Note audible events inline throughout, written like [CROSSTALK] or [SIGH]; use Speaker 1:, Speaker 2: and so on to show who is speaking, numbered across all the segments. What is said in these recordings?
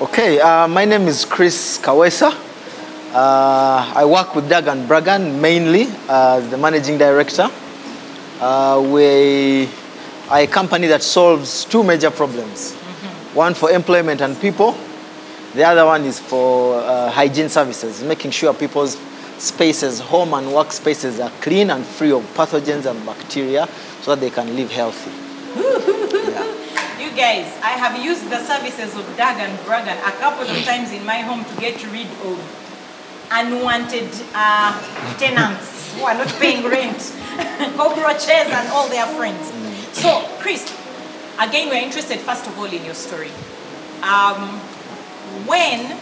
Speaker 1: Okay, uh, my name is Chris Kawesa. Uh, I work with Doug and Bragan mainly as the managing director. Uh, we are a company that solves two major problems one for employment and people, the other one is for uh, hygiene services, making sure people's spaces, home and workspaces are clean and free of pathogens and bacteria so that they can live healthy. [LAUGHS]
Speaker 2: You guys, I have used the services of Doug and Bragan a couple of [CLEARS THROAT] times in my home to get rid of unwanted uh, tenants who are not paying rent, [LAUGHS] cockroaches, and all their friends. So, Chris, again, we're interested first of all in your story. Um, when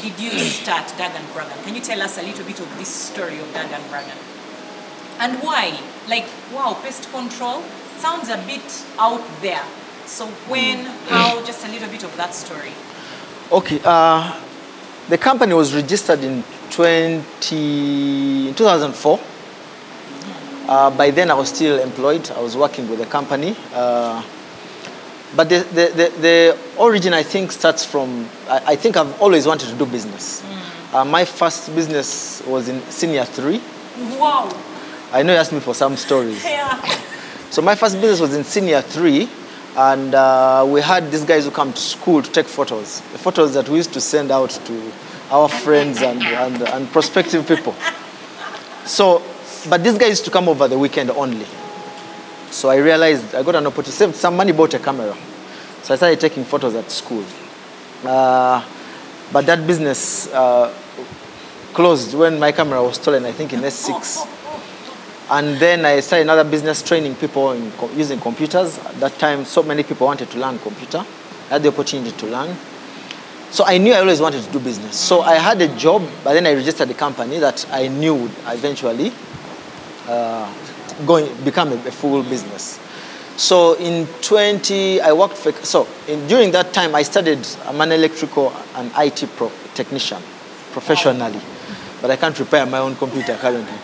Speaker 2: did you start Doug and Bragan? Can you tell us a little bit of this story of Doug and Bragan? And why? Like, wow, pest control sounds a bit out there. So when, how, just a little bit of that story.
Speaker 1: Okay, uh, the company was registered in 20, 2004. Uh, by then, I was still employed. I was working with the company. Uh, but the, the, the, the origin, I think, starts from I, I think I've always wanted to do business. Uh, my first business was in senior three.
Speaker 2: Wow.
Speaker 1: I know you asked me for some stories.
Speaker 2: Yeah.
Speaker 1: So my first business was in senior three, and uh, we had these guys who come to school to take photos. The photos that we used to send out to our friends and, and, and prospective people. So, but these guys used to come over the weekend only. So I realized I got an opportunity, saved some money, bought a camera. So I started taking photos at school. Uh, but that business uh, closed when my camera was stolen, I think in S6. And then I started another business training people in using computers. At that time, so many people wanted to learn computer. I had the opportunity to learn. So I knew I always wanted to do business. So I had a job, but then I registered a company that I knew would eventually uh, become a, a full business. So in 20, I worked for, so in, during that time I studied, I'm an electrical and IT pro, technician professionally, but I can't repair my own computer currently.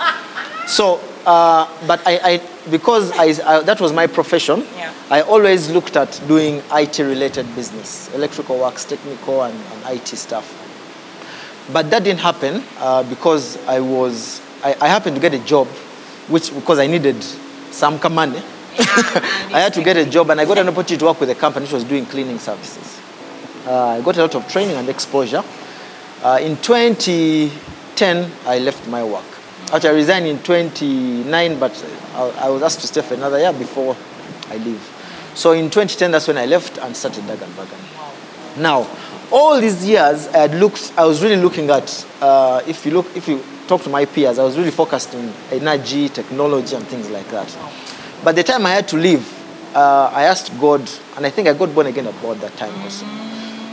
Speaker 1: So, uh, but I, I because I, I, that was my profession,
Speaker 2: Yeah.
Speaker 1: I always looked at doing IT related business, electrical works, technical and, and IT stuff. But that didn't happen uh, because I was, I, I happened to get a job, which because I needed some [LAUGHS] money. I had to get a job and I got an opportunity to work with a company which was doing cleaning services. Uh, I got a lot of training and exposure. Uh, in 2010, I left my work. Actually, I resigned in 29, but I, I was asked to stay for another year before I leave. So in 2010, that's when I left and started Dagan Bragan. Now, all these years, I had looked. I was really looking at. Uh, if you look, if you talk to my peers, I was really focused in energy, technology, and things like that. But the time I had to leave, uh, I asked God, and I think I got born again about that time also.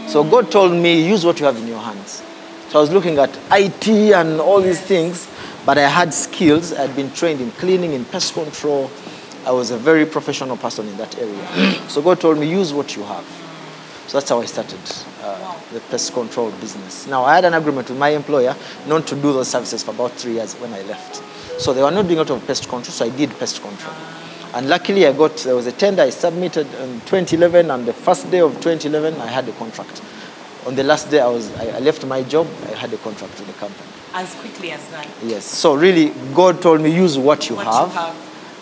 Speaker 1: So God told me, use what you have in your hands. So I was looking at IT and all these things, but I had skills. I had been trained in cleaning, in pest control. I was a very professional person in that area. [CLEARS THROAT] so God told me, use what you have. So that's how I started uh, the pest control business. Now, I had an agreement with my employer not to do those services for about three years when I left. So they were not doing a lot of pest control, so I did pest control. And luckily, I got, there was a tender I submitted in 2011, and the first day of 2011, I had a contract. On the last day, I, was, I left my job, I had a contract with the company.
Speaker 2: As quickly as that.
Speaker 1: Yes. So really, God told me use what you
Speaker 2: What
Speaker 1: have,
Speaker 2: you have.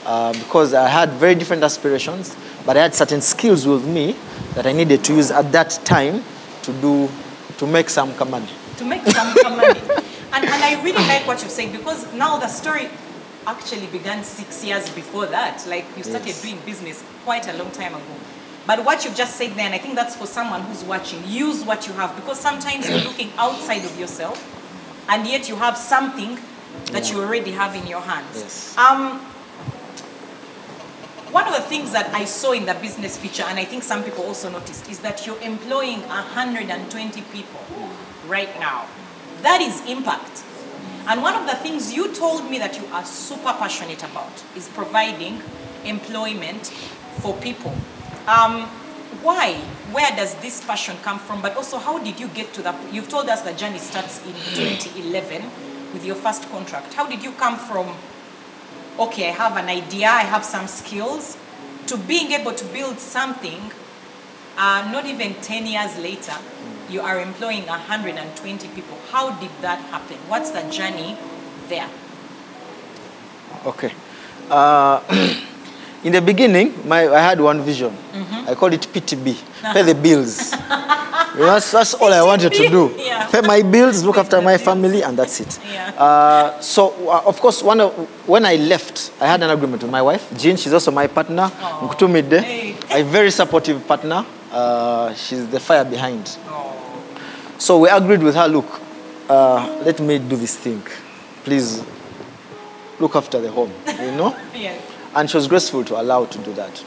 Speaker 1: Uh, because I had very different aspirations, but I had certain skills with me that I needed to use at that time to do to make some money.
Speaker 2: to make some money. [LAUGHS] And, and I really like what you said because now the story actually began six years before that. Like you started
Speaker 1: Yes.
Speaker 2: doing business quite a long time ago. But what you've just said then, I think that's for someone who's watching, use what you have because sometimes you're looking outside of yourself and yet you have something that
Speaker 1: Yeah.
Speaker 2: you already have in your hands.
Speaker 1: Yes.
Speaker 2: Um, one of the things that I saw in the business feature, and I think some people also noticed, is that you're employing 120 people right now. That is impact. And one of the things you told me that you are super passionate about is providing employment for people. Um, why? Where does this passion come from? But also, how did you get to that? You've told us the journey starts in 2011 with your first contract. How did you come from okay, I have an idea, I have some skills, to being able to build something, uh, not even 10 years later, you are employing 120 people. How did that happen? What's the journey there?
Speaker 1: Okay. Uh, [CLEARS THROAT] in the beginning, my, I had one vision.
Speaker 2: Mm-hmm.
Speaker 1: I called it PTB, pay the bills. [LAUGHS] That's, that's all I wanted to do.
Speaker 2: Yeah.
Speaker 1: Pay my bills, look after my family, and that's it.
Speaker 2: Yeah.
Speaker 1: Uh, so, uh, of course, one of, when I left, I had an agreement with my wife, Jean. She's also my partner.
Speaker 2: Aw.
Speaker 1: Mkutumide,
Speaker 2: Hey.
Speaker 1: a very supportive partner. Uh, she's the fire behind. So we agreed with her, look, uh, let me do this thing. Please look after the home, you know? [LAUGHS]
Speaker 2: Yes.
Speaker 1: And she was graceful to allow to do that.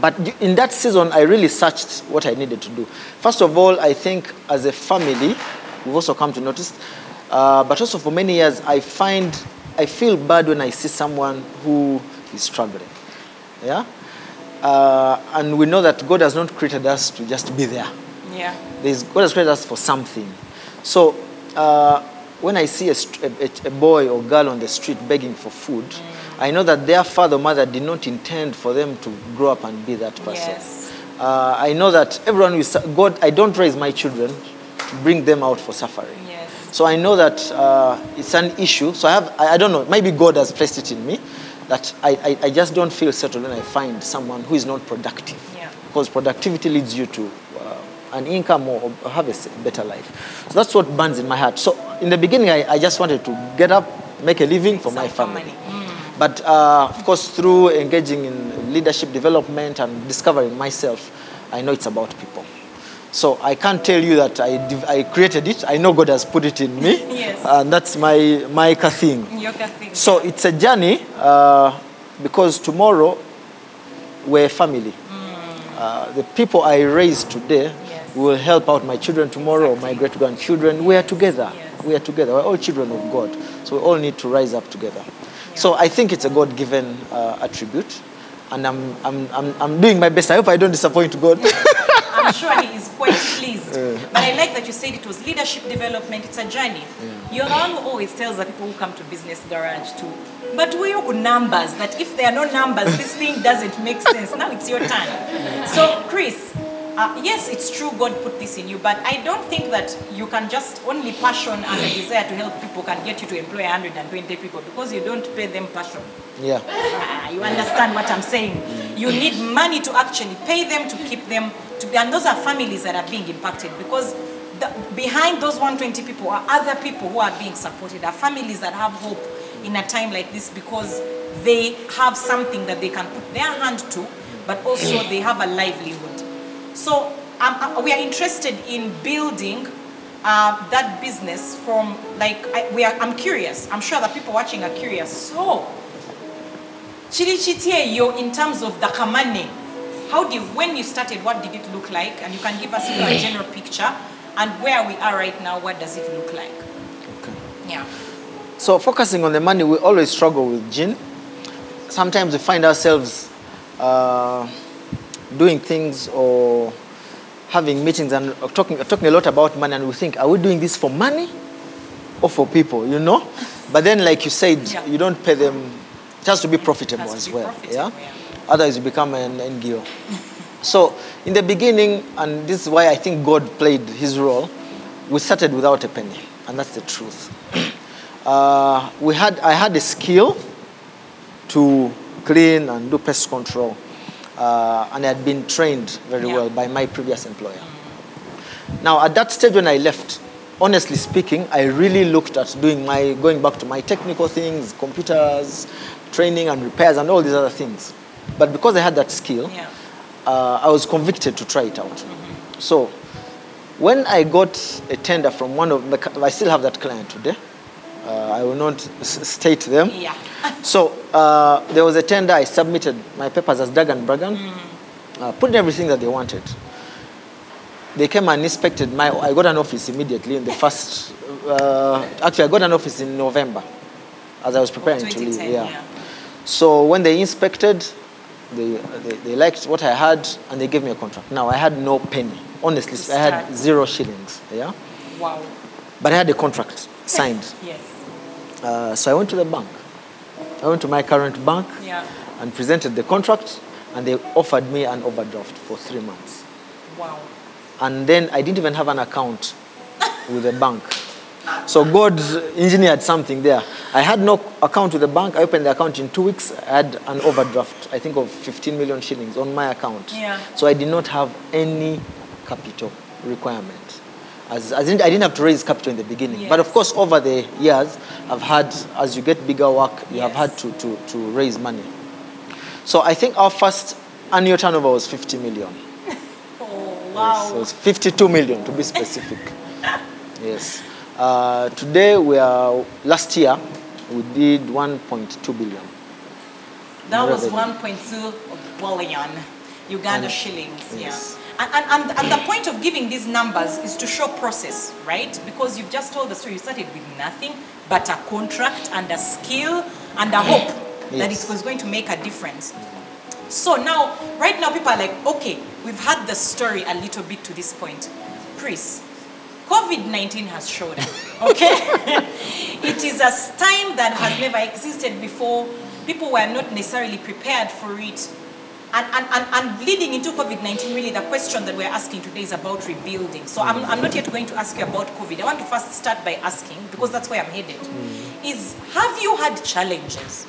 Speaker 1: But in that season, I really searched what I needed to do. First of all, I think as a family, we've also come to notice, uh, but also for many years, I find, I feel bad when I see someone who is struggling. Yeah? Uh, and we know that God has not created us to just be there.
Speaker 2: Yeah.
Speaker 1: There's, God has created us for something. So uh, when I see a, a, a boy or girl on the street begging for food, I know that their father or mother did not intend for them to grow up and be that person.
Speaker 2: Yes.
Speaker 1: Uh, I know that everyone will, God, I don't raise my children to bring them out for suffering.
Speaker 2: Yes.
Speaker 1: So I know that uh, it's an issue. So I have, I, I don't know, maybe God has placed it in me that I, I, I just don't feel settled when I find someone who is not productive.
Speaker 2: Yeah.
Speaker 1: Because productivity leads you to uh, an income or, or have a better life. So that's what burns in my heart. So in the beginning, I, I just wanted to get up, make a living for my family. But uh, of course, through engaging in leadership development and discovering myself, I know it's about people. So I can't tell you that I, div- I created it. I know God has put it in me. [LAUGHS]
Speaker 2: Yes.
Speaker 1: And that's my, my thing.
Speaker 2: Yoga thing.
Speaker 1: So it's a journey uh, because tomorrow we're a family. Uh, the people I raise today
Speaker 2: Yes.
Speaker 1: will help out my children tomorrow, or my great grandchildren. We are together.
Speaker 2: Yes.
Speaker 1: We are together. We're all children of God. So we all need to rise up together. So I think it's a God given uh, attribute. And I'm, I'm, I'm, I'm doing my best. I hope I don't disappoint God. [LAUGHS]
Speaker 2: I'm sure he is quite pleased. But I like that you said it was leadership development, it's a journey. You're the one who always tells the people who come to Business Garage to, but we are good numbers, that if there are no numbers, this thing doesn't make sense. Now it's your turn. So, Chris, uh, yes, it's true God put this in you, but I don't think that you can just only passion and a desire to help people can get you to employ 120 people because you don't pay them passion.
Speaker 1: yeah.
Speaker 2: Ah, you understand what I'm saying? You need money to actually pay them to keep them to be, and those are families that are being impacted because the, behind those 120 people are other people who are being supported, are families that have hope in a time like this because they have something that they can put their hand to, but also they have a livelihood. So um, uh, we are interested in building uh, that business from like I, we are. I'm curious. I'm sure that people watching are curious. So chiri chitieyo in terms of the kamane how did when you started what did it look like and you can give us a general picture and where we are right now what does it look like
Speaker 1: Okay.
Speaker 2: yeah
Speaker 1: So focusing on the money, we always struggle with gin. Sometimes we find ourselves uh, doing things or having meetings and talking, talking a lot about money, and we think, are we doing this for money or for people? You know. But then, like you said,
Speaker 2: Yeah.
Speaker 1: you don't pay them. It has to be profitable as
Speaker 2: be
Speaker 1: well.
Speaker 2: profitable,
Speaker 1: yeah?
Speaker 2: yeah.
Speaker 1: Otherwise, you become an NGO. so in the beginning, and this is why I think God played His role. We started without a penny, and that's the truth uh, we had, I had a skill to clean and do pest control. Uh, and I had been trained very
Speaker 2: Yeah.
Speaker 1: well by my previous employer. Now, at that stage when I left, honestly speaking, I really looked at doing my, going back to my technical things, computers, training and repairs and all these other things. But because I had that skill,
Speaker 2: yeah
Speaker 1: uh, I was convicted to try it out. So, when I got a tender from one of the, c- I still have that client today, uh, I will not s- state them.
Speaker 2: Yeah. [LAUGHS]
Speaker 1: So uh, there was a tender. I submitted my papers as Dagan Bragan, uh, put in everything that they wanted. They came and inspected my. I got an office immediately in the [LAUGHS] first. Uh, actually, I got an office in November, as I was preparing to leave. Yeah.
Speaker 2: yeah.
Speaker 1: So when they inspected, they, they, they liked what I had and they gave me a contract. Now I had no penny. Honestly, I had zero shillings. Yeah,
Speaker 2: Wow.
Speaker 1: but I had a contract [LAUGHS] signed.
Speaker 2: Yes.
Speaker 1: Uh, so I went to the bank. I went to my current bank
Speaker 2: Yeah.
Speaker 1: and presented the contract, and they offered me an overdraft for three months.
Speaker 2: Wow.
Speaker 1: And then I didn't even have an account with the bank. So God engineered something there. I had no account with the bank. I opened the account in two weeks. I had an overdraft, I think, of 15 million shillings on my account.
Speaker 2: Yeah.
Speaker 1: So I did not have any capital requirement. As, as in, I didn't have to raise capital in the beginning. But of course, over the years, I've had, as you get bigger work, you have had to, to, to raise money. So I think our first annual turnover was 50 million. [LAUGHS]
Speaker 2: Oh,
Speaker 1: Yes,
Speaker 2: wow.
Speaker 1: so it's 52 million to be specific. [LAUGHS] yes. Uh, today we are, last year we did 1.2 billion.
Speaker 2: That was 1.2 billion Uganda
Speaker 1: And-
Speaker 2: shillings.
Speaker 1: yes.
Speaker 2: Yeah. And, and, and, and the point of giving these numbers is to show process, right? Because you've just told the story. You started with nothing but a contract and a skill and a mm. hope that it was going to make a difference. So now, right now, people are like, okay, we've had the story a little bit to this point. Chris, COVID 19 has showed up, [LAUGHS] okay? [LAUGHS] it is a time that has never existed before. People were not necessarily prepared for it. And, and, and, and leading into COVID 19, really, the question that we're asking today is about rebuilding. So I'm, I'm not yet going to ask you about COVID. I want to first start by asking, because that's where I'm headed, is have you had challenges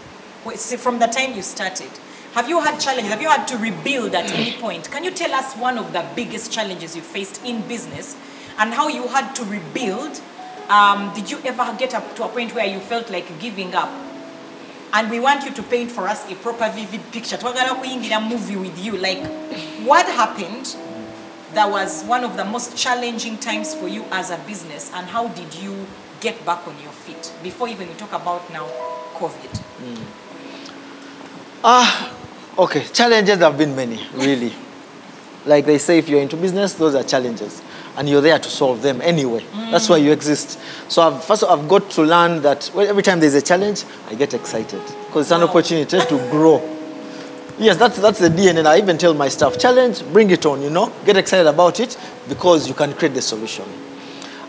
Speaker 2: from the time you started? Have you had challenges? Have you had to rebuild at any point? Can you tell us one of the biggest challenges you faced in business and how you had to rebuild? Um, did you ever get up to a point where you felt like giving up? And we want you to paint for us a proper vivid picture. Twagala kuyingira movie with you. Like, what happened that was one of the most challenging times for you as a business, and how did you get back on your feet? Before even we talk about now COVID.
Speaker 1: Ah, okay, challenges have been many, really. like they say, if you're into business, those are challenges. And you're there to solve them anyway. That's why you exist. So I've, first all, I've got to learn that every time there's a challenge, I get excited. Because it's an
Speaker 2: Wow.
Speaker 1: opportunity to grow. Yes, that's, that's the DNA. I even tell my staff, challenge, bring it on, you know. Get excited about it because you can create the solution.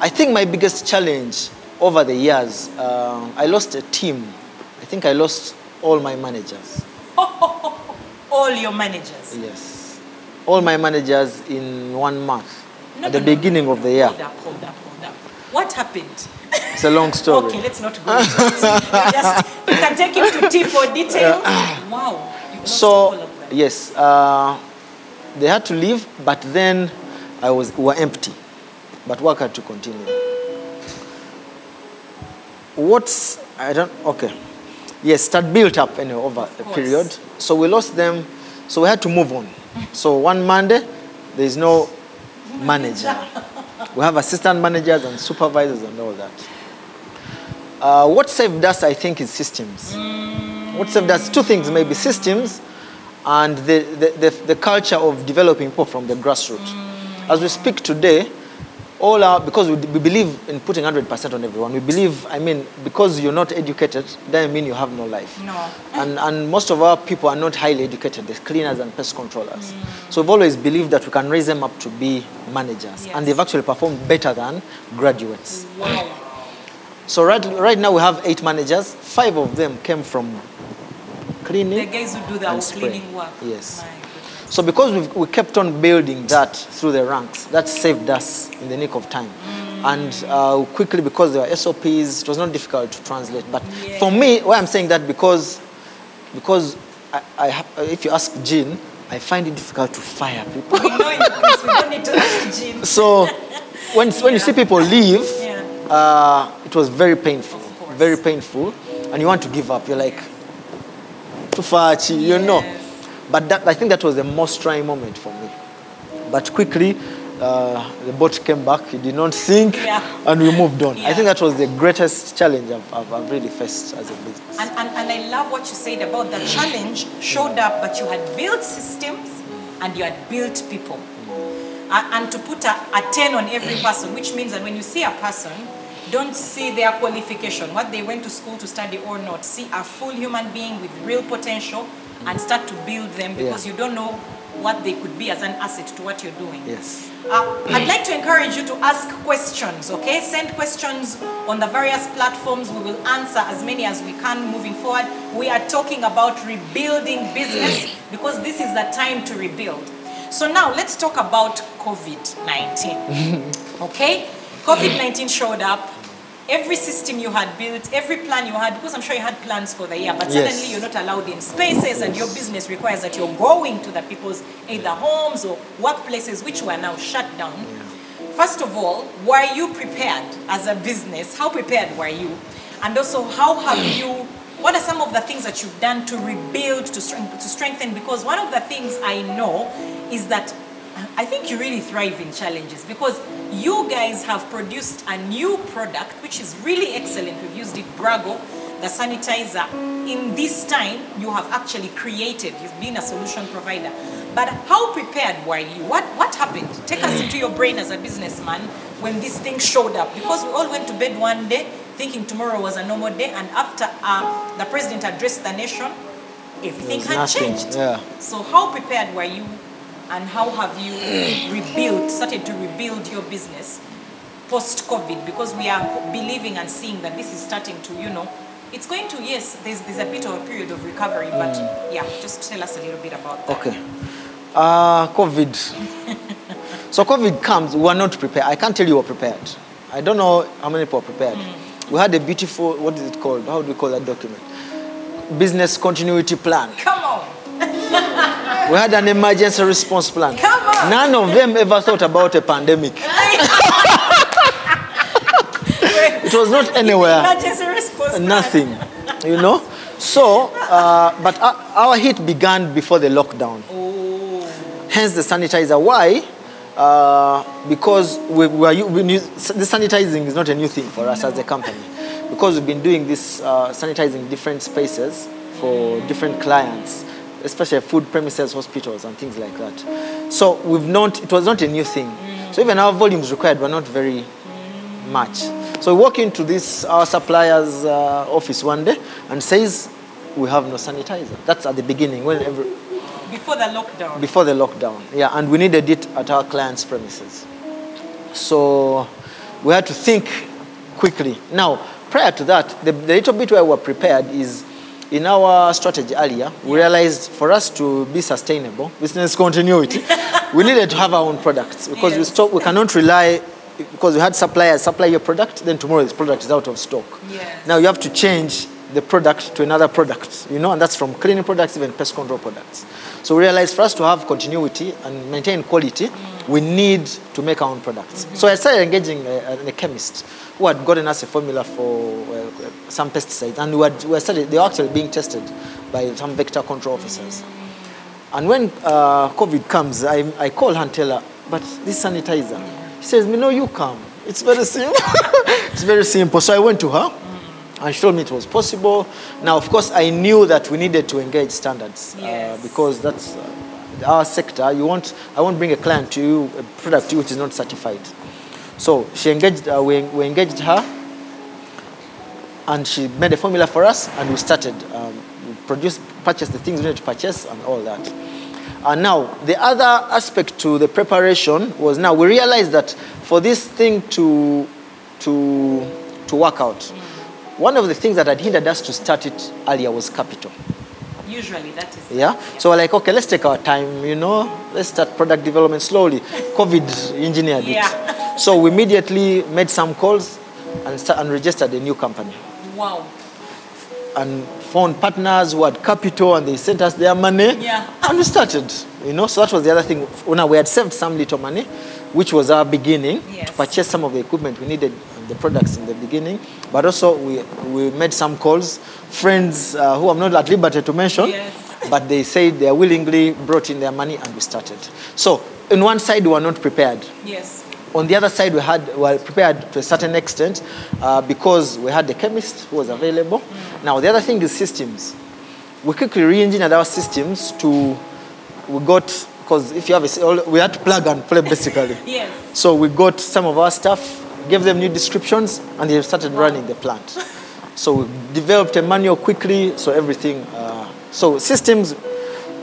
Speaker 1: I think my biggest challenge over the years, uh, I lost a team. I think I lost all my managers. [LAUGHS]
Speaker 2: All your managers.
Speaker 1: Yes. All my managers in one month.
Speaker 2: No,
Speaker 1: at the
Speaker 2: no,
Speaker 1: beginning
Speaker 2: no,
Speaker 1: of the year.
Speaker 2: Hold up, hold up, hold up. What happened?
Speaker 1: It's a long [LAUGHS] story.
Speaker 2: Okay, let's not go into it. You just you can take him to T for details. Wow.
Speaker 1: So,
Speaker 2: all of them.
Speaker 1: yes, uh, they had to leave, but then I was we were empty. But work had to continue. What's I don't okay. Yes, that built up anyway over a period. So we lost them. So we had to move on. So one Monday, there is no manager. We have assistant managers and supervisors and all that. Uh, what saved us, I think, is systems. What saved us, two things maybe systems and the, the, the, the culture of developing people from the grassroots. As we speak today, all our, because we, we believe in putting 100% on everyone, we believe, I mean, because you're not educated, doesn't mean you have no life.
Speaker 2: No.
Speaker 1: And, and most of our people are not highly educated, they're cleaners and pest controllers. Mm. So we've always believed that we can raise them up to be managers.
Speaker 2: Yes.
Speaker 1: And they've actually performed better than graduates.
Speaker 2: Wow.
Speaker 1: So right, right now we have eight managers. Five of them came from cleaning.
Speaker 2: The guys who do the cleaning work.
Speaker 1: Yes.
Speaker 2: My.
Speaker 1: So because we've, we kept on building that through the ranks, that saved us in the nick of time. And uh, quickly, because there were SOPs, it was not difficult to translate. But for me, why I'm saying that because, because I, I, if you ask Jean, I find it difficult to fire people. [LAUGHS]
Speaker 2: We know you, don't need to ask Jean.
Speaker 1: so when, when you see people leave,
Speaker 2: Yeah.
Speaker 1: uh, it was very painful, very painful, and you want to give up. You're like, too tufachi, you know. But that, I think that was the most trying moment for me. But quickly, uh, the boat came back. It did not sink,
Speaker 2: Yeah.
Speaker 1: and we moved on. I think that was the greatest challenge I've, I've, I've really faced as a business.
Speaker 2: And, and, and I love what you said about the challenge showed up, but you had built systems and you had built people. And, to put a, a 10 on every person, which means that when you see a person, don't see their qualification, what they went to school to study or not. See a full human being with real potential and start to build them because
Speaker 1: Yeah.
Speaker 2: you don't know what they could be as an asset to what you're doing.
Speaker 1: Yes.
Speaker 2: Uh, I'd like to encourage you to ask questions, okay? Send questions on the various platforms. We will answer as many as we can moving forward. We are talking about rebuilding business because this is the time to rebuild. So now let's talk about COVID 19. [LAUGHS] okay? COVID 19 showed up. Every system you had built, every plan you had, because I'm sure you had plans for the year, but
Speaker 1: Yes.
Speaker 2: suddenly you're not allowed in spaces and your business requires that you're going to the people's either homes or workplaces which were now shut down. First of all, were you prepared as a business? How prepared were you? And also, how have [CLEARS THROAT] you, what are some of the things that you've done to rebuild, to, strength, to strengthen? Because one of the things I know is that I think you really thrive in challenges because you guys have produced a new product which is really excellent. We've used it, Brago, the sanitizer. In this time, you have actually created, you've been a solution provider. But how prepared were you? What, what happened? Take us into your brain as a businessman when this thing showed up. Because we all went to bed one day thinking tomorrow was a normal day, and after uh, the president addressed the nation, everything had
Speaker 1: nothing,
Speaker 2: changed.
Speaker 1: yeah.
Speaker 2: So how prepared were you and how have you rebuilt, started to rebuild your business post-COVID? Because we are believing and seeing that this is starting to, you know, it's going to, yes, there's, there's a bit of a period of recovery, but yeah, just tell us a little bit about that.
Speaker 1: Okay. Uh, COVID. [LAUGHS] so COVID comes, we are not prepared. I can't tell you we're prepared. I don't know how many people are prepared. We had a beautiful, what is it called? How do we call that document? Business continuity plan.
Speaker 2: Come on. [LAUGHS]
Speaker 1: We had an emergency response plan.
Speaker 2: Come on.
Speaker 1: None of them ever thought about a pandemic. [LAUGHS] It was not anywhere.
Speaker 2: Emergency response plan.
Speaker 1: Nothing, you know. So, uh, but our, our hit began before the lockdown. Hence the sanitizer. Why? Uh, because we, we are, we knew, the sanitizing is not a new thing for us as a company. Because we've been doing this uh, sanitizing different spaces for different clients, especially food premises, hospitals, and things like that. So we've not. It was not a new thing. So even our volumes required were not very much. So we walk into this our supplier's uh, office one day and says, "We have no sanitizer." That's at the beginning when every,
Speaker 2: Before the lockdown.
Speaker 1: before the lockdown. Yeah, and we needed it at our client's premises. So we had to think quickly. Now, prior to that, the, the little bit where we were prepared is in our strategy earlier, we realized for us to be sustainable, business continuity, we needed to have our own products because we, stop, we cannot rely, because we had suppliers supply your product, then tomorrow this product is out of stock.
Speaker 2: Yes.
Speaker 1: Now you have to change the product to another product, you know, and that's from cleaning products, even pest control products. So we realized for us to have continuity and maintain quality, mm. we need to make our own products. Mm-hmm. So I started engaging uh, uh, a, a chemist who had gotten us a formula for uh, some pesticides, and we, had, we started, they were actually being tested by some vector control officers. And when uh, COVID comes, I, I call her and tell her, but this sanitizer. She says, me, no, you come. It's very simple. [LAUGHS] it's very simple. So I went to her and she told me it was possible. Now, of course, I knew that we needed to engage standards
Speaker 2: Yes.
Speaker 1: uh, because that's uh, our sector. You want, I won't bring a client to you, a product to you which is not certified. So she engaged, uh, we, we engaged her and she made a formula for us and we started um, we the things we needed to purchase and all that. And now the other aspect to the preparation was now we realized that for this thing to to to work out one of the things that had hindered us to start it earlier was capital
Speaker 2: Usually that is.
Speaker 1: yeah so we're like okay let's take our time you know let's start product development slowly covid engineered
Speaker 2: Yeah.
Speaker 1: it so we immediately made some calls and, start, and registered a new company
Speaker 2: Wow.
Speaker 1: and found partners who had capital and they sent us their money.
Speaker 2: Yeah.
Speaker 1: And we started, you know. So that was the other thing. Now we had saved some little money, which was our beginning
Speaker 2: Yes.
Speaker 1: to purchase some of the equipment we needed the products in the beginning. But also we, we made some calls, friends uh, who I'm not at liberty to mention,
Speaker 2: Yes.
Speaker 1: but they said they willingly brought in their money and we started. So on one side, we were not prepared.
Speaker 2: Yes.
Speaker 1: On the other side, we had we were prepared to a certain extent uh, because we had the chemist who was available. Now, the other thing is systems. We quickly re-engineered our systems to we got because if you have a we had to plug and play basically. [LAUGHS]
Speaker 2: Yes.
Speaker 1: So we got some of our stuff, gave them new descriptions, and they started running the plant. So we developed a manual quickly, so everything. Uh, so systems,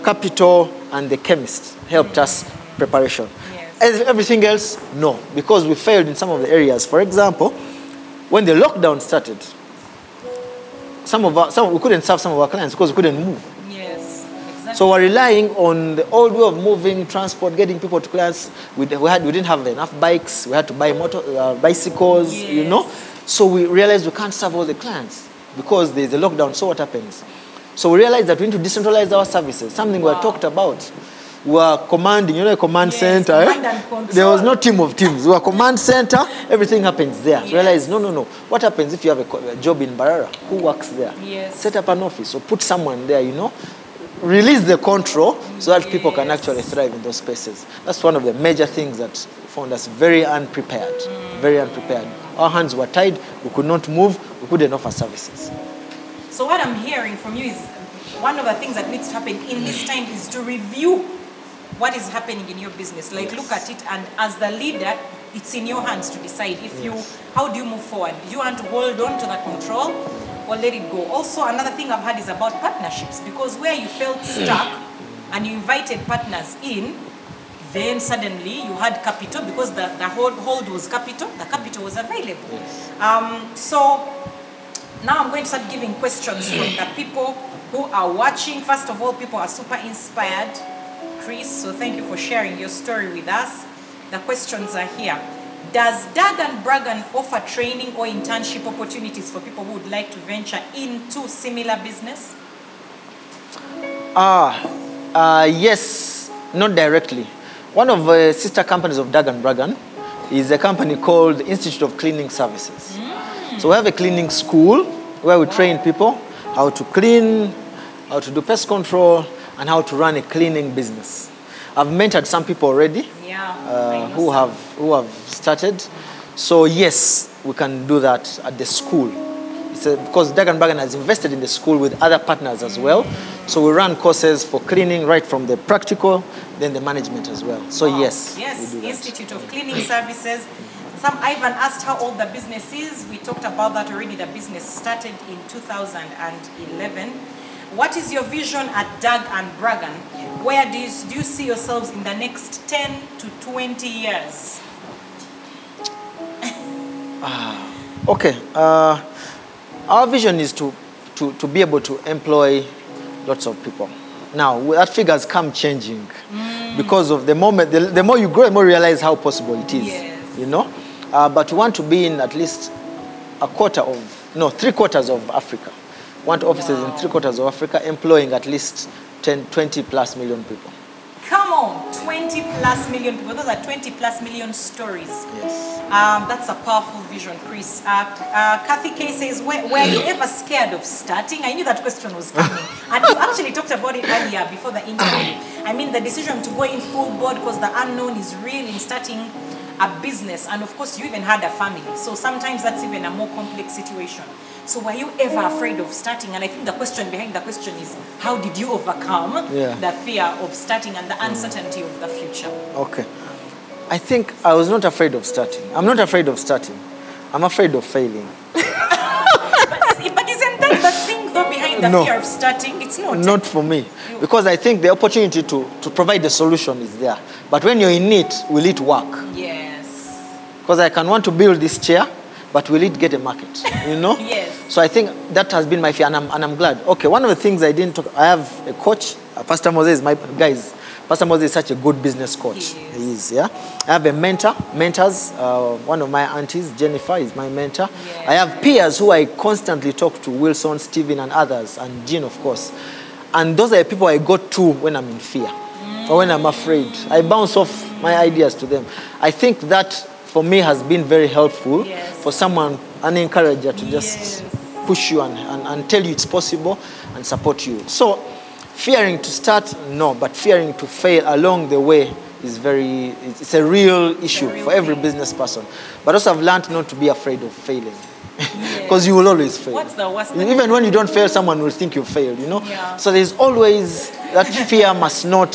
Speaker 1: capital, and the chemist helped us preparation.
Speaker 2: Yes.
Speaker 1: Everything else, no, because we failed in some of the areas. For example, when the lockdown started, some of our, some, we couldn't serve some of our clients because we couldn't move.
Speaker 2: Yes.
Speaker 1: So we're relying on the old way of moving, transport, getting people to clients. We, we, had, we didn't have enough bikes. We had to buy motor, uh, bicycles, you know. So we realized we can't serve all the clients because there's a lockdown. So what happens? So we realized that we need to decentralize our services, something we
Speaker 2: Wow.
Speaker 1: had talked about. We were commanding, you know, a command
Speaker 2: Yes,
Speaker 1: center. eh?
Speaker 2: command and control.
Speaker 1: There was no team of teams. We were command center. Everything happens there.
Speaker 2: Yes.
Speaker 1: Realize, no, no, no. What happens if you have a, a job in Mbarara? Who works there?
Speaker 2: Yes.
Speaker 1: Set up an office or put someone there, you know. Release the control so that people can actually thrive in those spaces. That's one of the major things that found us very unprepared. Very unprepared. Our hands were tied. We could not move. We couldn't offer services.
Speaker 2: So what I'm hearing from you is one of the things that needs to happen in this time is to review what is happening in your business. Like look at it and as the leader, it's in your hands to decide if you how do you move forward. Do you want to hold on to the control or let it go? Also another thing I've heard is about partnerships because where you felt stuck and you invited partners in, then suddenly you had capital because the, the hold, hold was capital, the capital was available. Um, so now I'm going to start giving questions from the people who are watching. First of all, people are super inspired. Chris, so thank you for sharing your story with us. The questions are here. Does Dagan Bragan offer training or internship opportunities for people who would like to venture into similar business?
Speaker 1: Ah, uh, yes, not directly. One of the sister companies of Dagan Bragan is a company called Institute of Cleaning Services. So we have a cleaning school where we train people how to clean, how to do pest control, and how to run a cleaning business. I've mentored some people already
Speaker 2: Yeah.
Speaker 1: Uh, who have who have started. So yes, we can do that at the school. It's a, because Dagan Bragan has invested in the school with other partners as well. So we run courses for cleaning right from the practical, then the management as well. So
Speaker 2: Wow.
Speaker 1: yes,
Speaker 2: Yes,
Speaker 1: we do that.
Speaker 2: Institute of Cleaning Services. Some Ivan asked how old the business is. We talked about that already. The business started in 2011. What is your vision at Doug and Bragan? Where do you, do you see yourselves in the next 10 to 20 years?
Speaker 1: Okay. Uh, our vision is to, to, to be able to employ lots of people. Now, that figures come changing because of the moment, the, the more you grow, the more you realize how possible it is.
Speaker 2: Yes.
Speaker 1: You know? Uh, but we want to be in at least a quarter of, no, three quarters of Africa. Want offices in three quarters of Africa employing at least 10, 20 plus million people.
Speaker 2: Come on, 20 plus million people. Those are 20 plus million stories.
Speaker 1: Yes.
Speaker 2: Um, that's a powerful vision, Chris. Uh, uh, Kathy K says, were, were you ever scared of starting? I knew that question was coming. and you actually talked about it earlier before the interview. I mean, the decision to go in full board because the unknown is real in starting a business. And of course, you even had a family. So sometimes that's even a more complex situation. So were you ever afraid of starting? And I think the question behind the question is, how did you overcome
Speaker 1: Yeah.
Speaker 2: the fear of starting and the uncertainty of the future?
Speaker 1: Okay. I think I was not afraid of starting. I'm not afraid of starting. I'm afraid of failing.
Speaker 2: But, [LAUGHS] but isn't that the thing though behind the
Speaker 1: No.
Speaker 2: fear of starting? It's not.
Speaker 1: Not for me. Because I think the opportunity to, to provide the solution is there. But when you're in it, will it work?
Speaker 2: Yes.
Speaker 1: Because I can want to build this chair, but will it get a market? You know? [LAUGHS]
Speaker 2: Yes.
Speaker 1: So I think that has been my fear, and I'm, and I'm glad. Okay, one of the things I didn't talk, I have a coach, uh, Pastor Moses, my guys. Pastor Moses is such a good business coach.
Speaker 2: He is.
Speaker 1: He is, yeah. I have a mentor, mentors. Uh, one of my aunties, Jennifer, is my mentor. I have peers who I constantly talk to, Wilson, Stephen, and others, and Jean, of course. And those are the people I go to when I'm in fear or when I'm afraid. I bounce off my ideas to them. I think that for me has been very helpful
Speaker 2: Yes.
Speaker 1: for someone, an encourager to just
Speaker 2: Yes.
Speaker 1: push you and, and, and tell you it's possible and support you. So, fearing to start, no, but fearing to fail along the way is very, it's a real issue
Speaker 2: real
Speaker 1: for every
Speaker 2: thing.
Speaker 1: business person. But also I've learned not to be afraid of failing. Because [LAUGHS] you will always fail.
Speaker 2: What's the worst
Speaker 1: Even when you don't fail, someone will think you failed, you know?
Speaker 2: Yeah.
Speaker 1: So there's always, that fear must not,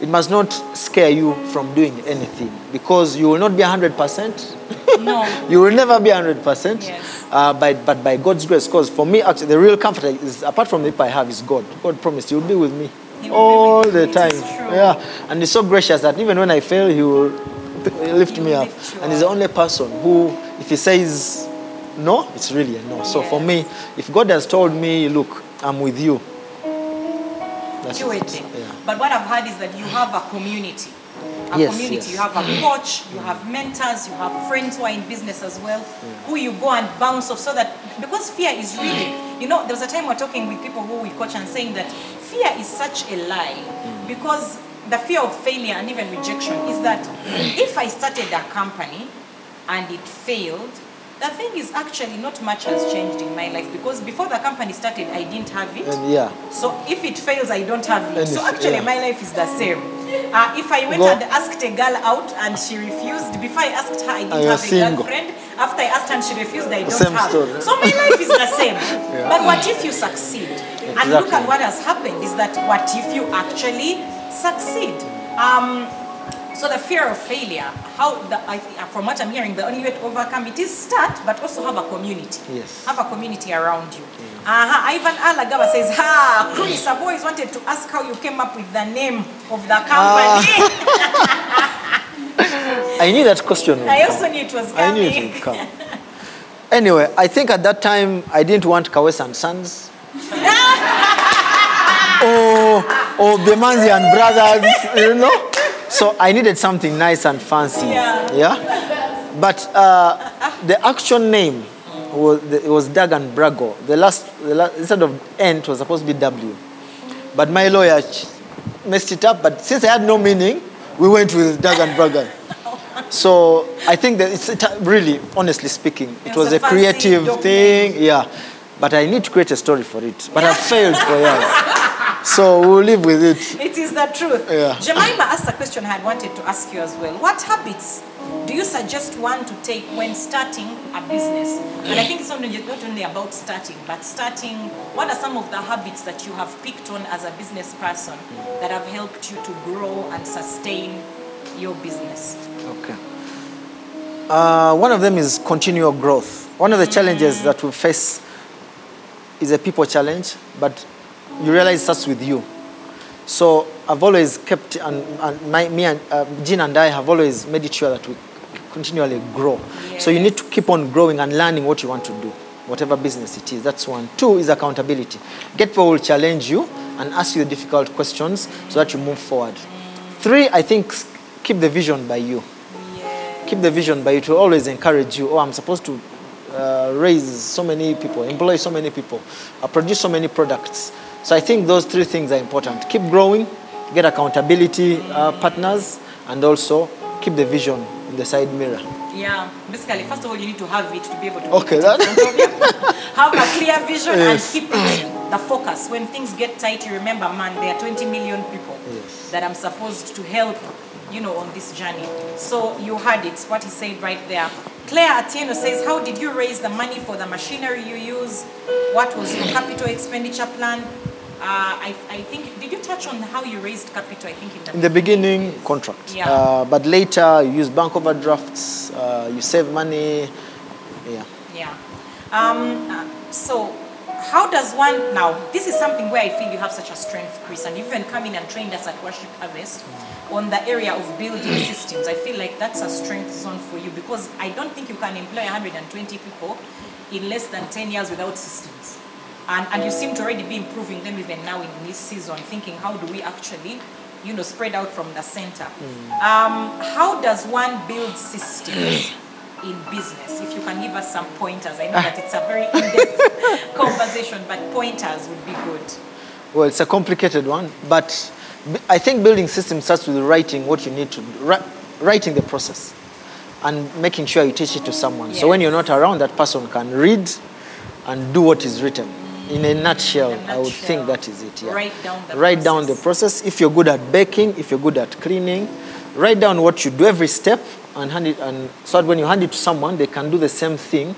Speaker 1: it must not scare you from doing anything. Because you will not be 100%.
Speaker 2: No. [LAUGHS]
Speaker 1: You will never be 100%.
Speaker 2: Yes.
Speaker 1: Uh, by, but by God's grace, because for me, actually, the real comfort is, apart from the people I have, is God. God promised He will be with me
Speaker 2: He
Speaker 1: all
Speaker 2: with
Speaker 1: the.
Speaker 2: It
Speaker 1: time. Yeah. And He's so gracious that even when I fail, He will [LAUGHS] lift
Speaker 2: He
Speaker 1: me
Speaker 2: will
Speaker 1: up.
Speaker 2: lift
Speaker 1: And He's the only person who, if He says no, it's really a no. So for me, if God has told me, look, I'm with you, that's
Speaker 2: do
Speaker 1: it.
Speaker 2: it.
Speaker 1: Yeah.
Speaker 2: But what I've heard is that you have a community. A
Speaker 1: Yes,
Speaker 2: community.
Speaker 1: yes.
Speaker 2: You have a coach, you have mentors, you have friends who are in business as well, who you go and bounce off so that because fear is really, you know, there was a time we're talking with people who we coach and saying that fear is such a lie
Speaker 1: Mm.
Speaker 2: because the fear of failure and even rejection is that if I started a company and it failed, the thing is actually not much has changed in my life because before the company started, I didn't have it.
Speaker 1: And yeah.
Speaker 2: So if it fails, I don't have it.
Speaker 1: And
Speaker 2: So actually,
Speaker 1: yeah.
Speaker 2: my life is the same. Uh, if I went
Speaker 1: Go-
Speaker 2: and asked a girl out and she refused, before I asked her, I didn't have a girlfriend. After I asked her and she refused, I don't
Speaker 1: Same
Speaker 2: have.
Speaker 1: story.
Speaker 2: So my life is the [LAUGHS] same. But what if you succeed? Exactly. And look at what has happened is that what if you actually succeed? Um, so the fear of failure, how the, I, from what I'm hearing, the only way to overcome it is start, but also have a community.
Speaker 1: Yes.
Speaker 2: Have a community around you. Uh-huh. Ivan Alagaba says, Ha, Chris, I've always wanted to ask how you came up with the name of the company. [LAUGHS]
Speaker 1: I knew that question. would
Speaker 2: I
Speaker 1: come.
Speaker 2: also knew it was coming.
Speaker 1: I knew it would come. Anyway, I think at that time I didn't want Kawes and Sons. [LAUGHS] or, or Bemanzi and Brothers, you know? So I needed something nice and fancy.
Speaker 2: Yeah.
Speaker 1: Yeah? But uh, the actual name was, it was Doug and Brago. The last, the last, instead of N, it was supposed to be W. But my lawyer messed it up. But since I had no meaning, we went with Doug and Braga. [LAUGHS] So I think that it's it, really, honestly speaking, it
Speaker 2: It
Speaker 1: was
Speaker 2: was
Speaker 1: a
Speaker 2: a
Speaker 1: creative thing. Yeah. But I need to create a story for it. But I failed for years. [LAUGHS] So we'll live with it.
Speaker 2: It is the truth.
Speaker 1: Yeah.
Speaker 2: Jemima asked a question I had wanted to ask you as well. What habits do you suggest one to take when starting a business? And I think it's not only, not only about starting, but starting, what are some of the habits that you have picked on as a business person that have helped you to grow and sustain your business?
Speaker 1: Okay. Uh, one of them is continual growth. One of the challenges that we face is a people challenge, but you realize it starts with you. So I've always kept, and, and my, me and uh, Jean and I have always made it sure that we continually grow. So you need to keep on growing and learning what you want to do, whatever business it is. That's one. Two is accountability. Get people will challenge you and ask you the difficult questions so that you move forward. Three, I think, keep the vision by you keep the vision but it will always encourage you oh i'm supposed to uh, raise so many people employ so many people uh, produce so many products so i think those three things are important keep growing get accountability uh, partners and also keep the vision in the side mirror
Speaker 2: Yeah, basically, first of all, you need to have it to be able to
Speaker 1: Okay,
Speaker 2: keep it in
Speaker 1: that-
Speaker 2: front of you. [LAUGHS] have a clear vision
Speaker 1: Yes.
Speaker 2: and keep it the focus. When things get tight, you remember, man, there are 20 million people
Speaker 1: Yes.
Speaker 2: that I'm supposed to help, you know, on this journey. So you heard it, what he said right there. Claire Atieno says, how did you raise the money for the machinery you use? What was your capital expenditure plan? Uh, I, I think, did you touch on how you raised capital, I think, in the
Speaker 1: in the beginning contract
Speaker 2: Yeah.
Speaker 1: uh, but later you use bank overdrafts uh, you save money yeah
Speaker 2: Yeah. Um, so, how does one now? This is something where I feel you have such a strength, Chris, and you've even come in and trained us at Worship Harvest on the area of building [CLEARS THROAT] systems. I feel like that's a strength zone for you because I don't think you can employ 120 people in less than 10 years without systems. And, and you seem to already be improving them even now in this season, thinking how do we actually, you know, spread out from the center. Um, how does one build systems [CLEARS THROAT] in business? If you can give us some pointers, I know that it's a very in-depth [LAUGHS] conversation, but pointers would be good.
Speaker 1: Well, it's a complicated one, but I think building systems starts with writing what you need to do, writing the process, and making sure you teach it to someone. So when you're not around, that person can read and do what is written. In a nutshell,
Speaker 2: In a
Speaker 1: I would think that is it. Yeah.
Speaker 2: write down the
Speaker 1: write down the
Speaker 2: process.
Speaker 1: process. If you're good at baking, if you're good at cleaning, write down what you do every step and hand it, and so that when you hand it to someone, they can do the same thing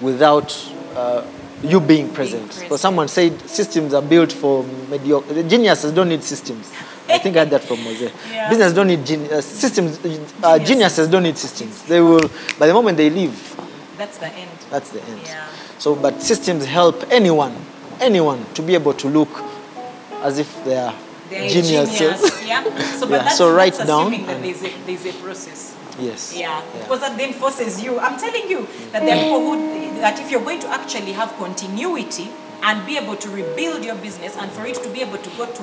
Speaker 1: without uh, you being present. Because someone said systems are built for mediocre. Geniuses don't need systems. I think I heard that from [LAUGHS] Mose.
Speaker 2: Yeah.
Speaker 1: Business don't need gen- uh, systems. Uh, geniuses don't need systems. They will, by the moment they leave,
Speaker 2: That's the end.
Speaker 1: that's the end.
Speaker 2: Yeah.
Speaker 1: So, but systems help anyone, anyone to be able to look as if they are
Speaker 2: They're
Speaker 1: geniuses.
Speaker 2: genius, [LAUGHS] yeah. So, but
Speaker 1: Yeah,
Speaker 2: that's,
Speaker 1: so write
Speaker 2: that's
Speaker 1: down
Speaker 2: assuming that
Speaker 1: um,
Speaker 2: there's a, there's a process.
Speaker 1: yes.
Speaker 2: Yeah, because that then forces you. I'm telling you that there are people who that if you're going to actually have continuity and be able to rebuild your business and for it to be able to go to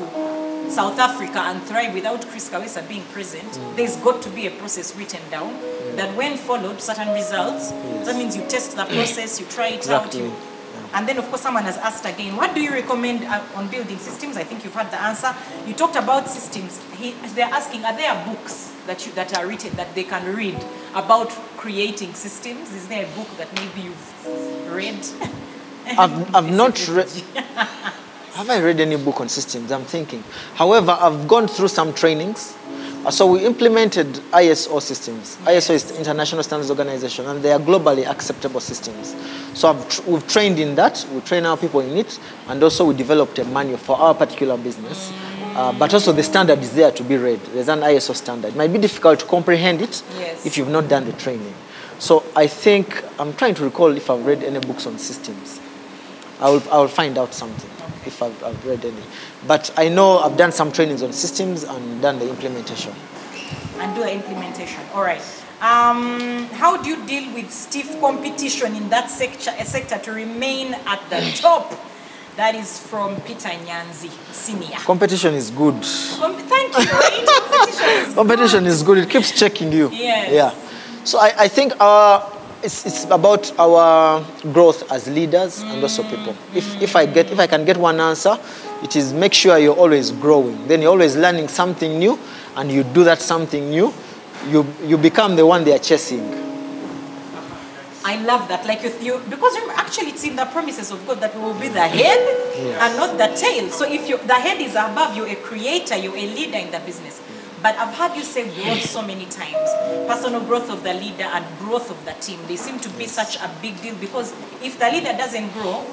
Speaker 2: South Africa and thrive without Chris Kawesa being present,
Speaker 1: Mm.
Speaker 2: there's got to be a process written down that when followed certain results, that means you test the process, you try it out,
Speaker 1: Exactly.
Speaker 2: you and then, of course, someone has asked again, what do you recommend uh, on building systems? I think you've had the answer. You talked about systems. He, they're asking, are there books that, you, that are written that they can read about creating systems? Is there a book that maybe you've read?
Speaker 1: I've, I've [LAUGHS] not read. [LAUGHS] Have I read any book on systems? I'm thinking. However, I've gone through some trainings. Uh, So we implemented ISO systems. ISO is the International Standards Organization, and they are globally acceptable systems. So I've tr- we've trained in that. We train our people in it, and also we developed a manual for our particular business. Uh, but also the standard is there to be read. There's an ISO standard. It might be difficult to comprehend it
Speaker 2: Yes.
Speaker 1: if you've not done the training. So I think I'm trying to recall if I've read any books on systems. I will, I will find out something if I've, I've read any. But I know I've done some trainings on systems and done the implementation.
Speaker 2: and do the implementation. All right. Um, how do you deal with stiff competition in that sector, a sector to remain at the [CLEARS THROAT] top? That is from Peter Nyanzi, senior.
Speaker 1: Competition is good.
Speaker 2: Com- thank you. Competition is [LAUGHS]
Speaker 1: Competition is good. It keeps checking you.
Speaker 2: Yes.
Speaker 1: Yeah. So I, I think our, it's, it's about our growth as leaders and also mm. people. If, if, I get, if I can get one answer, it is make sure you're always growing. Then you're always learning something new and you do that something new. You, you become the one they are chasing.
Speaker 2: I love that. Like with you, because actually it's in the promises of God that we will be the head and not the tail. So if you the head is above, you're a creator, you're a leader in the business. But I've heard you say growth so many times. Personal growth of the leader and growth of the team. They seem to be such a big deal because if the leader doesn't grow,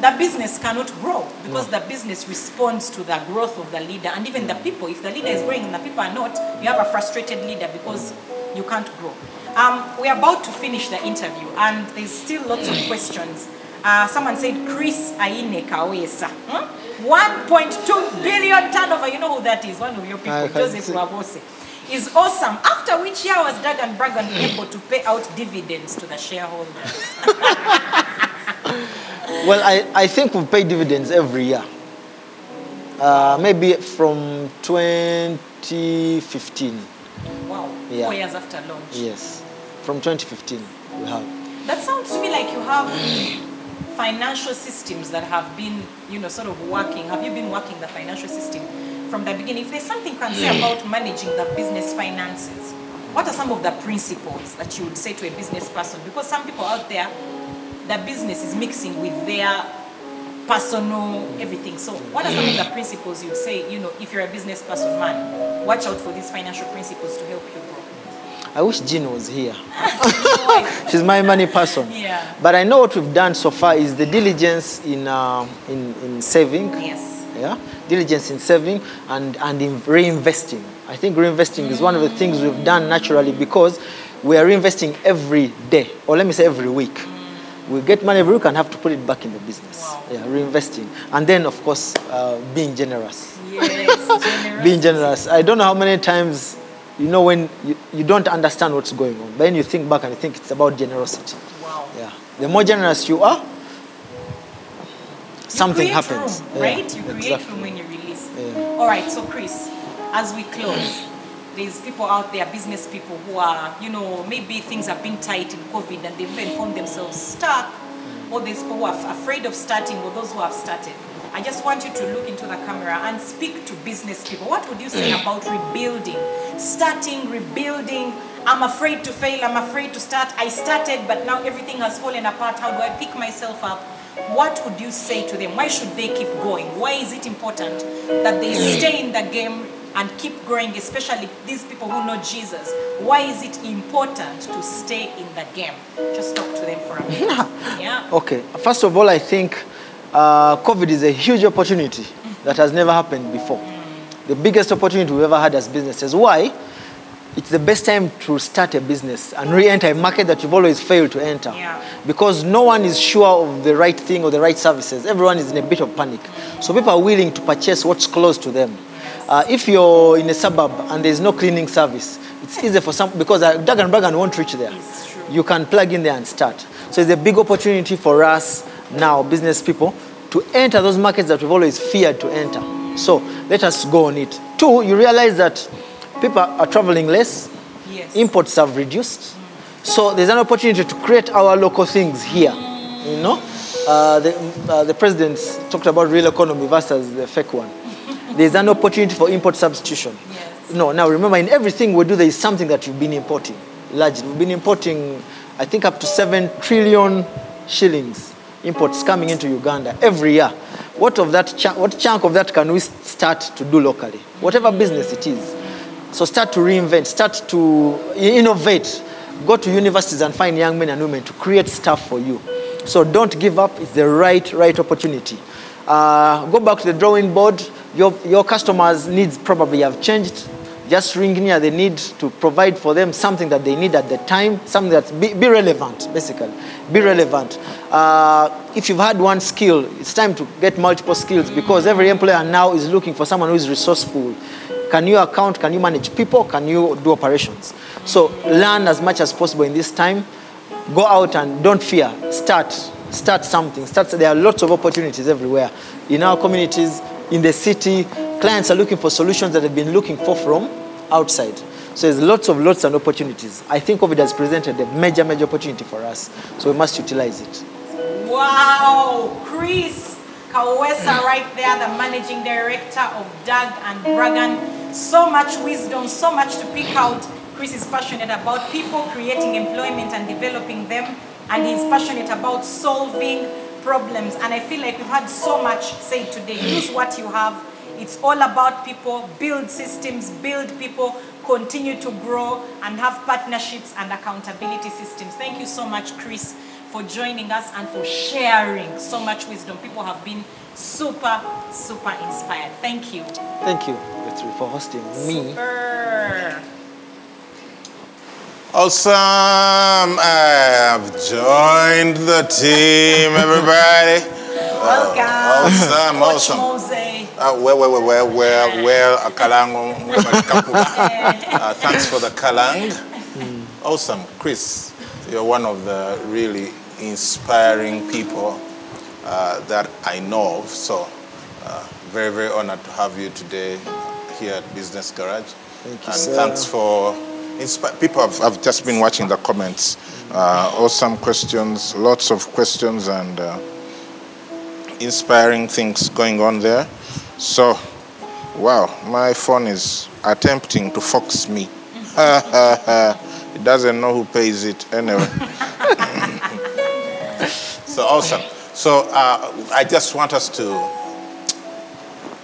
Speaker 2: the business cannot grow because the business responds to the growth of the leader and even the people. If the leader is growing and the people are not, you have a frustrated leader because you can't grow. Um, we're about to finish the interview and there's still lots of [CLEARS THROAT] questions. Uh, someone said Chris Aine Kawesa. Hmm? 1.2 billion turnover. You know who that is? One of your people, Joseph. Wabose. Is awesome. After which year was Dagan Bragan able to pay out dividends to the shareholders? [LAUGHS]
Speaker 1: Well, I, I think we pay dividends every year. Uh, maybe from 2015.
Speaker 2: Wow.
Speaker 1: Yeah.
Speaker 2: Four years after launch.
Speaker 1: Yes. From 2015, we have.
Speaker 2: That sounds to me like you have financial systems that have been, you know, sort of working. Have you been working the financial system from the beginning? If there's something you can say about managing the business finances, what are some of the principles that you would say to a business person? Because some people out there, the business is mixing with their personal everything. So, what are some of the principles you'd say, you know, if you're a business person, man, watch out for these financial principles to help you grow?
Speaker 1: I wish Jean was here. [LAUGHS] She's my money person.
Speaker 2: Yeah.
Speaker 1: But I know what we've done so far is the diligence in, uh, in, in saving.
Speaker 2: Yes.
Speaker 1: Yeah, diligence in saving and, and in reinvesting. I think reinvesting is one of the things we've done naturally because we are reinvesting every day, or let me say every week. We get money every week and have to put it back in the business.
Speaker 2: Wow.
Speaker 1: Yeah, reinvesting. And then, of course, uh, being generous.
Speaker 2: Yes, generous. [LAUGHS]
Speaker 1: Being generous. I don't know how many times, you know, when you, you don't understand what's going on, but then you think back and you think it's about generosity.
Speaker 2: Wow.
Speaker 1: Yeah. The more generous you are, something happens.
Speaker 2: Room,
Speaker 1: Yeah,
Speaker 2: right? You create
Speaker 1: exactly.
Speaker 2: room when you release.
Speaker 1: Yeah.
Speaker 2: All right, so Chris, as we close, there's people out there, business people who are, you know, maybe things have been tight in COVID and they've even found themselves stuck, or there's people who are afraid of starting, or those who have started. I just want you to look into the camera and speak to business people. What would you say mm. about rebuilding? Starting, rebuilding. I'm afraid to fail. I'm afraid to start. I started, but now everything has fallen apart. How do I pick myself up? What would you say to them? Why should they keep going? Why is it important that they mm. stay in the game and keep growing, especially these people who know Jesus, why is it important to stay in the game? Just talk to them for a minute. [LAUGHS] yeah.
Speaker 1: Okay, first of all, I think uh, COVID is a huge opportunity that has never happened before. The biggest opportunity we've ever had as businesses. Why? It's the best time to start a business and re enter a market that you've always failed to enter.
Speaker 2: Yeah.
Speaker 1: Because no one is sure of the right thing or the right services. Everyone is in a bit of panic. So people are willing to purchase what's close to them. Uh, if you're in a suburb and there's no cleaning service, it's easy for some, because uh, Dagan Bragan won't reach there you can plug in there and start. So it's a big opportunity for us now, business people, to enter those markets that we've always feared to enter. So let us go on it. Two, you realize that people are traveling less,
Speaker 2: Yes.
Speaker 1: imports have reduced. So there's an opportunity to create our local things here. You know, uh, the, uh, the president talked about real economy versus the fake one. There's an opportunity for import substitution.
Speaker 2: Yes.
Speaker 1: No, now remember, in everything we do, there is something that you've been importing. Largely, we've been importing, I think, up to seven trillion shillings imports coming into Uganda every year. What of that? Ch- what chunk of that can we start to do locally? Whatever business it is. So start to reinvent, start to innovate. Go to universities and find young men and women to create stuff for you. So don't give up. It's the right, right opportunity. Uh, go back to the drawing board. Your, your customers' needs probably have changed. Just ring near They need to provide for them something that they need at the time, something that's be, be relevant, basically. Be relevant. Uh, if you've had one skill, it's time to get multiple skills because every employer now is looking for someone who is resourceful. Can you account? Can you manage people? Can you do operations? So learn as much as possible in this time. Go out and don't fear. Start. Start something. Start. There are lots of opportunities everywhere. In our communities, in the city, clients are looking for solutions that they've been looking for from outside. So there's lots of lots and opportunities. I think COVID has presented a major, major opportunity for us. So we must utilize it.
Speaker 2: Wow, Chris Kawesa right there, the managing director of Dag and Bragan. So much wisdom, so much to pick out. Chris is passionate about people creating employment and developing them, and he's passionate about solving problems. And I feel like we've had so much said today. Use what you have. It's all about people, build systems, build people, continue to grow, and have partnerships and accountability systems. Thank you so much, Chris, for joining us and for sharing so much wisdom. People have been super, super inspired. Thank you.
Speaker 1: Thank you, Guthrie, for hosting me.
Speaker 2: Super.
Speaker 3: Awesome. I have joined the team, everybody.
Speaker 2: Welcome.
Speaker 3: awesome,
Speaker 2: Coach
Speaker 3: awesome.
Speaker 2: Mose.
Speaker 3: Uh, well, well, well, well, well, well, Akalango, uh, thanks for the Kalang. Awesome. Chris, you're one of the really inspiring people uh, that I know of. So, uh, very, very honored to have you today here at Business Garage.
Speaker 1: Thank you,
Speaker 3: and
Speaker 1: sir.
Speaker 3: thanks for people have, have just been watching the comments. Uh, awesome questions, lots of questions, and uh, inspiring things going on there. So, wow, my phone is attempting to fox me. [LAUGHS] it doesn't know who pays it anyway. [LAUGHS] so awesome. So uh, I just want us to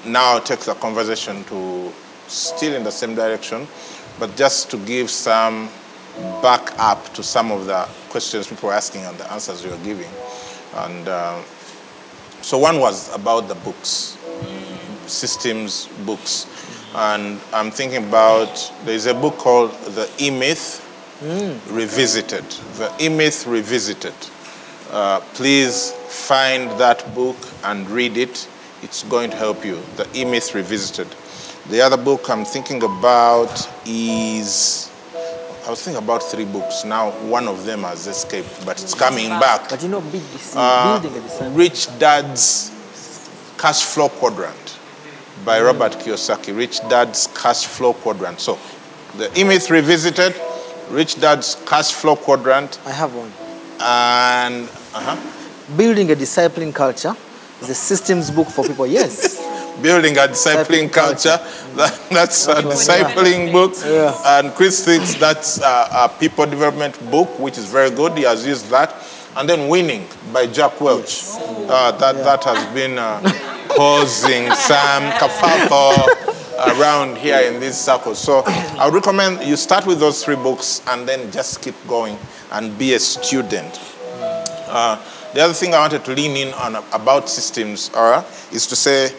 Speaker 3: now take the conversation to still in the same direction, but just to give some back up to some of the questions people were asking and the answers you were giving. And uh, so one was about the books, systems books. And I'm thinking about, there's a book called The E-Myth Revisited. The E-Myth Revisited. Uh, please find that book and read it. It's going to help you. The E-Myth Revisited. The other book I'm thinking about is, I was thinking about three books. Now one of them has escaped, but it's coming back.
Speaker 1: But you know, BDC,
Speaker 3: Uh,
Speaker 1: building a design.
Speaker 3: Rich Dad's Cash Flow Quadrant by Robert Kiyosaki. Rich Dad's Cash Flow Quadrant. So, the E-Myth Revisited, Rich Dad's Cash Flow Quadrant,
Speaker 1: I have one.
Speaker 3: and uh-huh,
Speaker 1: Building a discipline culture is a systems book for people. Yes. [LAUGHS]
Speaker 3: Building a Discipling Culture. [LAUGHS] That, that's a
Speaker 1: That's
Speaker 3: discipling book.
Speaker 1: Yeah.
Speaker 3: And Chris thinks that's a, a people development book, which is very good. He has used that. And then Winning by Jack Welch. Uh, that, that has been uh, causing some kerfuffle around here in these circles. So I would recommend you start with those three books and then just keep going and be a student. Uh, the other thing I wanted to lean in on about systems are, is to say,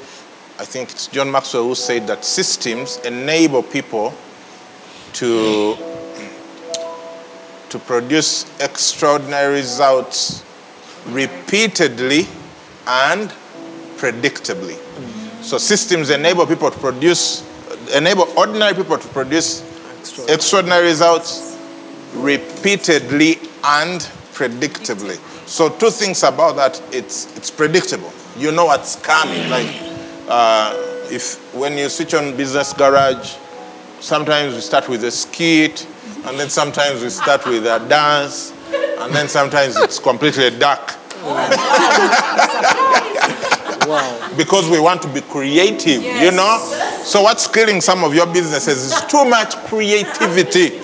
Speaker 3: I think it's John Maxwell who said that systems enable people to, to produce extraordinary results repeatedly and predictably. So systems enable people to produce, enable ordinary people to produce extraordinary results repeatedly and predictably. So two things about that, it's, it's predictable. You know what's coming. Like uh, if when you switch on Business Garage, sometimes we start with a skit, and then sometimes we start with a dance, and then sometimes it's completely dark. wow. [LAUGHS] Because we want to be creative, you know? So what's killing some of your businesses is too much creativity. [LAUGHS]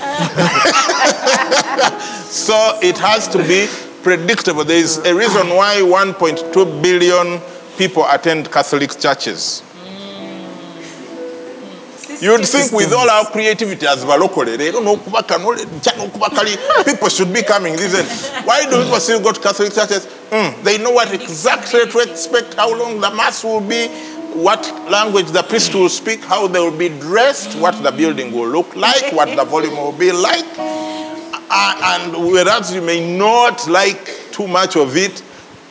Speaker 3: so it has to be predictable. There is a reason why 1.2 billion people attend Catholic churches. You'd think with all our creativity as balokole, they don't know kuba kanole, jano kuba people should be coming. And why do people still go to Catholic churches? Mm, they know what exactly to expect, how long the mass will be, what language the priest will speak, how they will be dressed, what the building will look like, what the volume will be like. Uh, and whereas you may not like too much of it,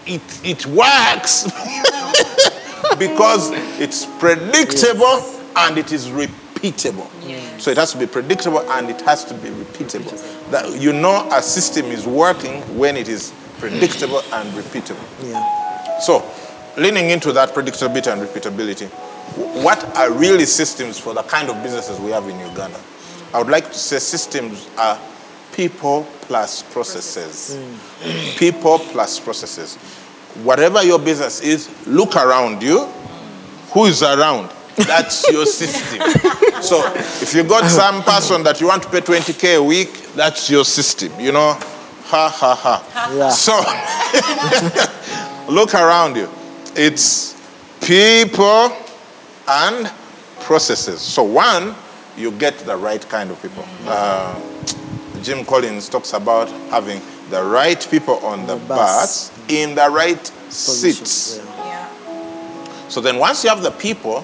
Speaker 3: it, it works [LAUGHS] because it's predictable and it is repeatable. So it has to be predictable and it has to be repeatable. That you know a system is working when it is predictable and repeatable.
Speaker 1: Yeah.
Speaker 3: So, leaning into that predictability and repeatability, what are really systems for the kind of businesses we have in Uganda? I would like to say systems are people plus processes. People plus processes. Whatever your business is, look around you. Who is around? That's your [LAUGHS] system. So if you got some person that you want to pay 20k a week, that's your system. You know, ha ha ha.
Speaker 1: Yeah.
Speaker 3: So [LAUGHS] look around you. It's people and processes. So one, you get the right kind of people. Uh, Jim Collins talks about having the right people on the,
Speaker 1: The bus.
Speaker 3: bus in the right seats.
Speaker 1: Yeah.
Speaker 2: Yeah.
Speaker 3: So then once you have the people,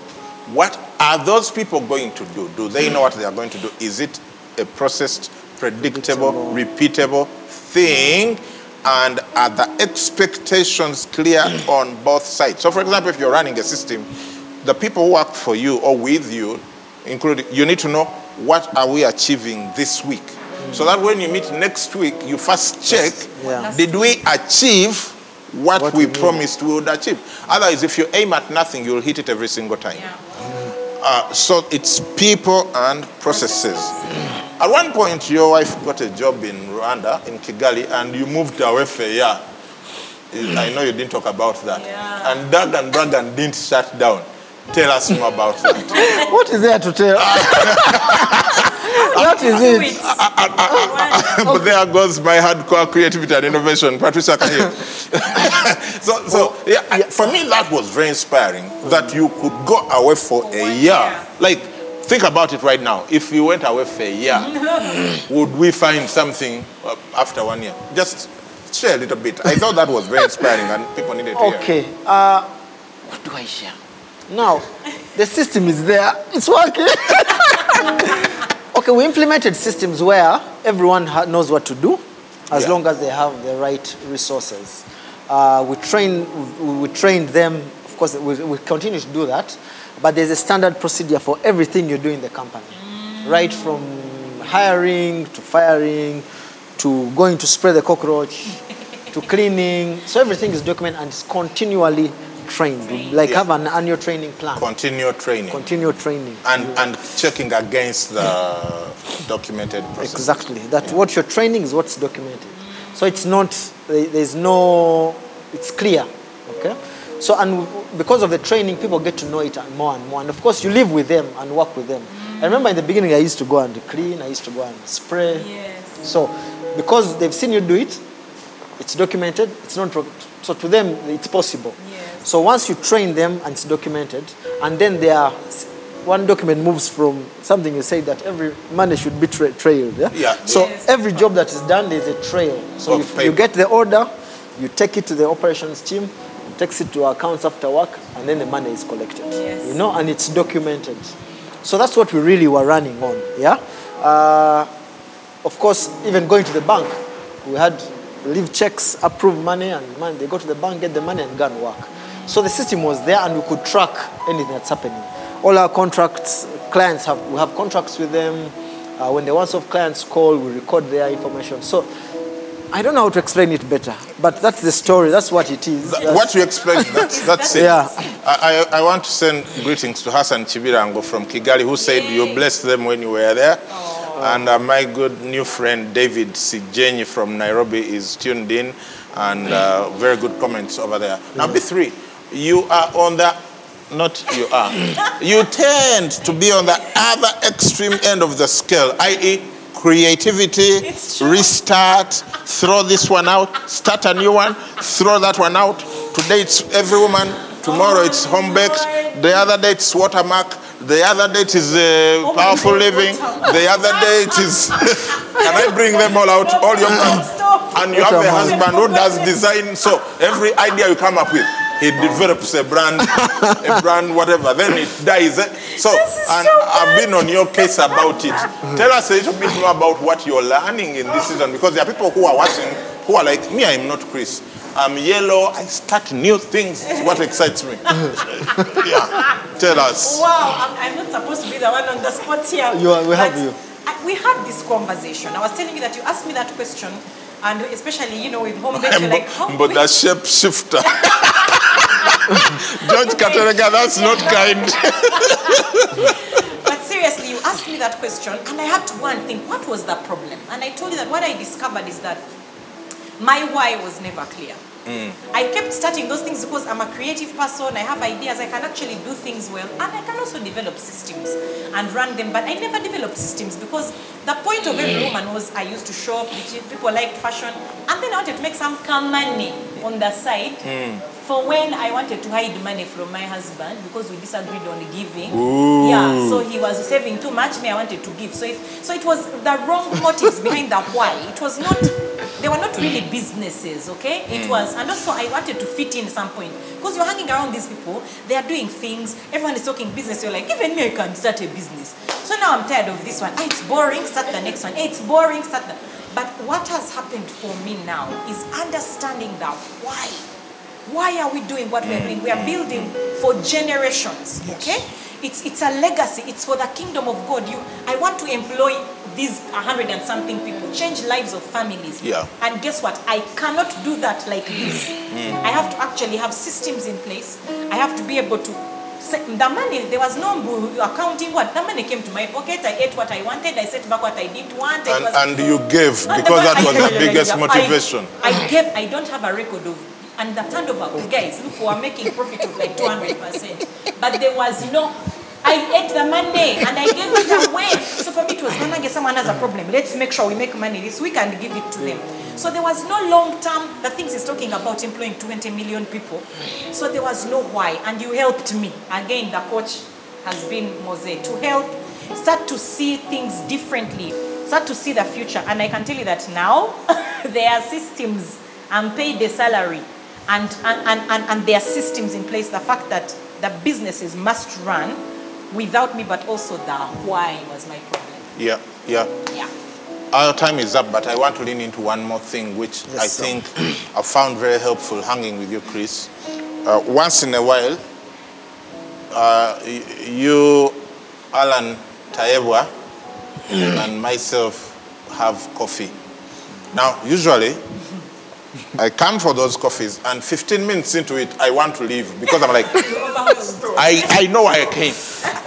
Speaker 3: what are those people going to do? Do they know what they are going to do? Is it a processed, predictable, repeatable thing? And are the expectations clear [CLEARS THROAT] on both sides? So for example, if you're running a system, the people who work for you or with you, including you need to know what are we achieving this week. So that when you meet next week, you first check,
Speaker 1: Yeah.
Speaker 3: did we achieve what,
Speaker 1: What
Speaker 3: we
Speaker 1: we
Speaker 3: promised we would achieve? Otherwise, if you aim at nothing, you'll hit it every single time.
Speaker 2: Yeah.
Speaker 3: Uh, so it's people and processes. At one point, your wife got a job in Rwanda, in Kigali, and you moved away for a year. I know you didn't talk about that.
Speaker 2: Yeah.
Speaker 3: And Dagan Bragan didn't shut down. Tell us more about that. [LAUGHS]
Speaker 1: What is there to tell? [LAUGHS] what is it?
Speaker 2: it.
Speaker 3: Uh, uh, uh, but there goes my hardcore creativity and innovation. Patricia can hear. [LAUGHS] so, so yeah, for me, that was very inspiring that you could go away for a year.
Speaker 2: year.
Speaker 3: Like, think about it right now. If we went away for a year, would we find something uh, after one year? Just share a little bit. I thought that was very inspiring and people needed to hear.
Speaker 1: Okay. Uh, what do I share? Now, the system is there. It's working. [LAUGHS] okay, we implemented systems where everyone ha- knows what to do, as
Speaker 3: Yeah.
Speaker 1: long as they have the right resources. Uh, we train, we, we trained them. Of course, we, we continue to do that, but there's a standard procedure for everything you do in the company, right from hiring to firing to going to spray the cockroach [LAUGHS] to cleaning. So everything is documented and it's continually trained. Like
Speaker 3: Yeah.
Speaker 1: have an annual training plan.
Speaker 3: Continue training.
Speaker 1: Continue training.
Speaker 3: and, and checking against the documented process.
Speaker 1: Exactly. That what you're training is what's documented. So it's not, there's no, it's clear. Okay? So, and because of the training, people get to know it more and more. And of course, you live with them and work with them. I remember in the beginning, I used to go and clean, I used to go and spray.
Speaker 2: Yes.
Speaker 1: So, because they've seen you do it, it's documented, it's not, so to them, it's possible.
Speaker 2: Yes.
Speaker 1: So once you train them and it's documented, and then they are, one document moves from something you say that every money should be tra- trailed. Yeah.
Speaker 3: Yeah.
Speaker 1: So
Speaker 2: Yes.
Speaker 1: every job that is done, there's a trail. So
Speaker 3: Of
Speaker 1: if you get the order, you take it to the operations team, takes it to accounts after work, and then the money is collected.
Speaker 2: Yes.
Speaker 1: You know, and it's documented. So that's what we really were running on. Yeah. Uh, of course, even going to the bank, we had leave checks, approve money, and man, they go to the bank, get the money, and go and work. So the system was there, and we could track anything that's happening. All our contracts, clients have we have contracts with them. Uh, when the once-off clients call, we record their information. So I don't know how to explain it better, but that's the story. That's what it is.
Speaker 3: Th-
Speaker 1: That's-
Speaker 3: What you explained, that's, [LAUGHS] that's it.
Speaker 1: Yeah.
Speaker 3: I, I, I want to send greetings to Hassan Chibirango from Kigali, who said you blessed them when you were there. And uh, my good new friend David Sijenyi from Nairobi is tuned in, and uh, very good comments over there. Now, B3, you are on the, not you are, you tend to be on the other extreme end of the scale, i.e., creativity, restart, throw this one out, start a new one, throw that one out. Today it's every woman, tomorrow
Speaker 2: Oh,
Speaker 3: it's home baked, the other day it's watermark, the other day it is uh,
Speaker 2: Oh
Speaker 3: powerful
Speaker 2: God,
Speaker 3: living, the other day it is. [LAUGHS] Can I bring them all out? All your
Speaker 2: Stop.
Speaker 3: and you have a husband who does design. So every idea you come up with, he develops a brand, a brand, whatever. Then it dies. eh? So, and
Speaker 2: so
Speaker 3: I've been on your case about it. Tell us a little bit more about what you're learning in this season, because there are people who are watching who are like me. I'm not Chris. I'm yellow. I start new things. It's what excites me. [LAUGHS] yeah. Tell us.
Speaker 2: Wow, I'm, I'm not supposed to be the one on the spot here.
Speaker 1: You are- we have you.
Speaker 2: I, we had this conversation. I was telling you that you asked me that question, and especially, you know, with home based, you're like, how
Speaker 3: but the shape shifter. [LAUGHS] George Katerega, that's not kind. [LAUGHS]
Speaker 2: But seriously, you asked me that question, and I had to go and think, what was the problem? And I told you that what I discovered is that my why was never clear. Mm. I kept starting those things because I'm a creative person, I have ideas, I can actually do things well, and I can also develop systems and run them. But I never developed systems because the point of every woman was I used to shop, people liked fashion, and then I wanted to make some money on the side. Mm. For when I wanted to hide money from my husband because we disagreed on giving, yeah. So he was saving too much. Me, I wanted to give. So if so, it was the wrong motives behind the why. It was not. They were not really businesses, okay? It was, and also I wanted to fit in some point because you're hanging around these people. They are doing things. Everyone is talking business. You're like, even me, I can start a business. So now I'm tired of this one. Ah, it's boring. Start the next one. Ah, It's boring. Start the. But what has happened for me now is understanding the why. Why are we doing what we're doing? We are building for generations. Okay? It's it's a legacy. It's for the kingdom of God. You I want to employ these hundred and something people, change lives of families.
Speaker 3: Yeah.
Speaker 2: And guess what? I cannot do that like this. Mm. I have to actually have systems in place. I have to be able to say- the money, there was no accounting what the money came to my pocket. I ate what I wanted. I set back what I didn't want.
Speaker 3: And,
Speaker 2: was-
Speaker 3: and you gave because that was [LAUGHS]
Speaker 2: I-
Speaker 3: the biggest
Speaker 2: I-
Speaker 3: motivation.
Speaker 2: I gave. I don't have a record of. And the turnover, guys, look, we are making profit of like 200 percent, but there was no. I ate the money and I gave it away. So for me, it was Manage, someone has a problem. Let's make sure we make money this week and give it to them. So there was no long term. The things he's talking about employing 20 million people. So there was no why, and you helped me. Again, the coach has been Mose to help start to see things differently, start to see the future. And I can tell you that now [LAUGHS] there are systems. I'm paid a salary, and and, and, and, and there are systems in place. The fact that the businesses must run without me, but also the why was my problem.
Speaker 3: Yeah, yeah.
Speaker 2: Yeah.
Speaker 3: Our time is up, but I want to lean into one more thing, which
Speaker 1: Yes,
Speaker 3: I
Speaker 1: sir.
Speaker 3: think I found very helpful hanging with you, Chris. Uh, once in a while, uh, you, Alan Taebwa, [CLEARS THROAT] and myself have coffee. Now, usually, I come for those coffees, and 15 minutes into it, I want to leave because I'm like, I, I know why I came.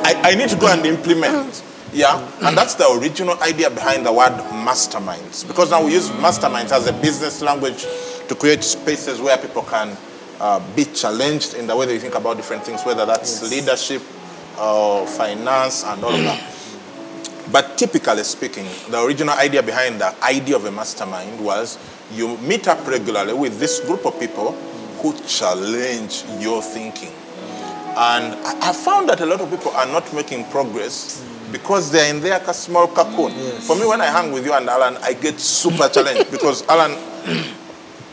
Speaker 3: I, I need to go and implement. Yeah, and that's the original idea behind the word masterminds. Because now we use masterminds as a business language to create spaces where people can uh, be challenged in the way they think about different things, whether that's leadership or finance and all of that. But typically speaking, the original idea behind the idea of a mastermind was you meet up regularly with this group of people who challenge your thinking. And I, I found that a lot of people are not making progress because they're in their small cocoon. For me, when I hang with you and Alan, I get super challenged [LAUGHS] because Alan,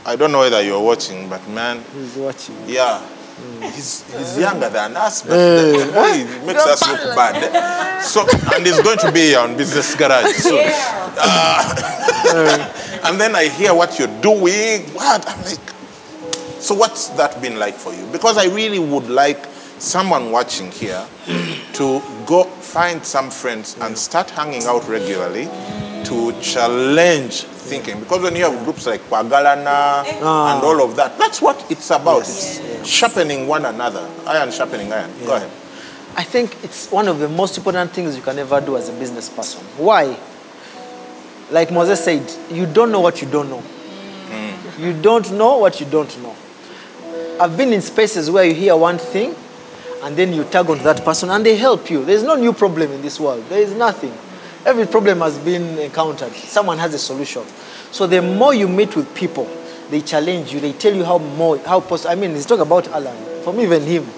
Speaker 3: I don't know whether you're watching, but man,
Speaker 1: he's watching?
Speaker 3: yeah. Mm. He's, he's younger than us, but the, the boy makes us look bad. So, and he's going to be here on Business Garage soon. [LAUGHS] Uh, And then I hear what you're doing. What? I'm like, so what's that been like for you? Because I really would like someone watching here [CLEARS THROAT] to go find some friends and start hanging out regularly to challenge thinking. Because when you have groups like Pagalana ah. and all of that, that's what it's about. It's sharpening one another. Iron sharpening iron. Go ahead.
Speaker 1: I think it's one of the most important things you can ever do as a business person. Why? Like Moses said, you don't know what you don't know. You don't know what you don't know. I've been in spaces where you hear one thing and then you tag onto that person and they help you. There's no new problem in this world. There is nothing. Every problem has been encountered. Someone has a solution. So the more you meet with people, they challenge you, they tell you how more how possible. I mean, let's talk about Alan. For me, even him.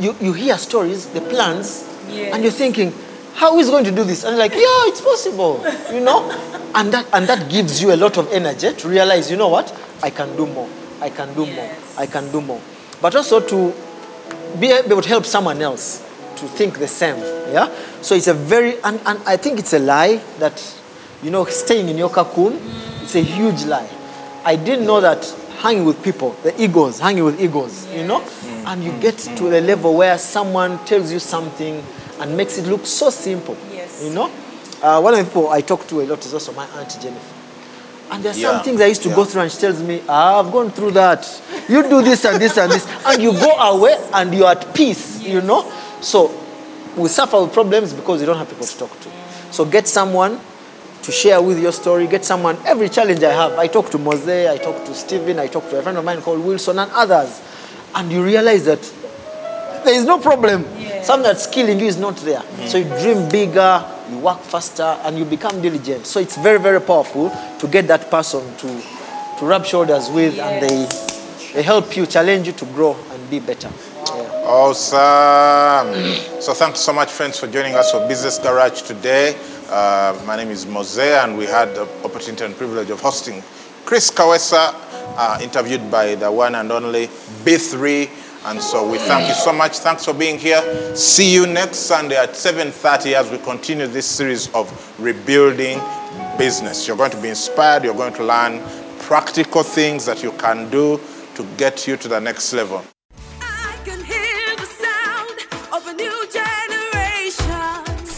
Speaker 1: You, you hear stories, the plans, and you're thinking, how is he going to do this? And like, yeah, it's possible, you know? And that, and that gives you a lot of energy to realize, you know what? I can do more. I can do more. I can do more. But also to be able to help someone else to think the same. Yeah? So it's a very, and, and I think it's a lie that, you know, staying in your cocoon, it's a huge lie. I didn't know that hanging with people, the egos, hanging with egos, you know? And you mm. get to the level where someone tells you something and makes it look so simple.
Speaker 2: Yes.
Speaker 1: You know? Uh, one of the people I talk to a lot is also my Aunt Jennifer. And there are some things I used to go through and she tells me, ah, I've gone through that. You do this and this and this. And you go away and you're at peace, you know? So we suffer with problems because we don't have people to talk to. So get someone to share with your story. Get someone, every challenge I have, I talk to Mose, I talk to Stephen, I talk to a friend of mine called Wilson and others. And you realize that there is no problem. Something that's killing you is not there. So you dream bigger, you work faster, and you become diligent. So it's very, very powerful to get that person to, to rub shoulders with, and they, they help you, challenge you to grow and be better. Yeah.
Speaker 3: Awesome. So thanks so much, friends, for joining us for Business Garage today. Uh, my name is Mose, and we had the opportunity and privilege of hosting Chris Kawesa, uh, interviewed by the one and only B3. And so we thank you so much. Thanks for being here. See you next Sunday at 7.30 as we continue this series of rebuilding business. You're going to be inspired. You're going to learn practical things that you can do to get you to the next level.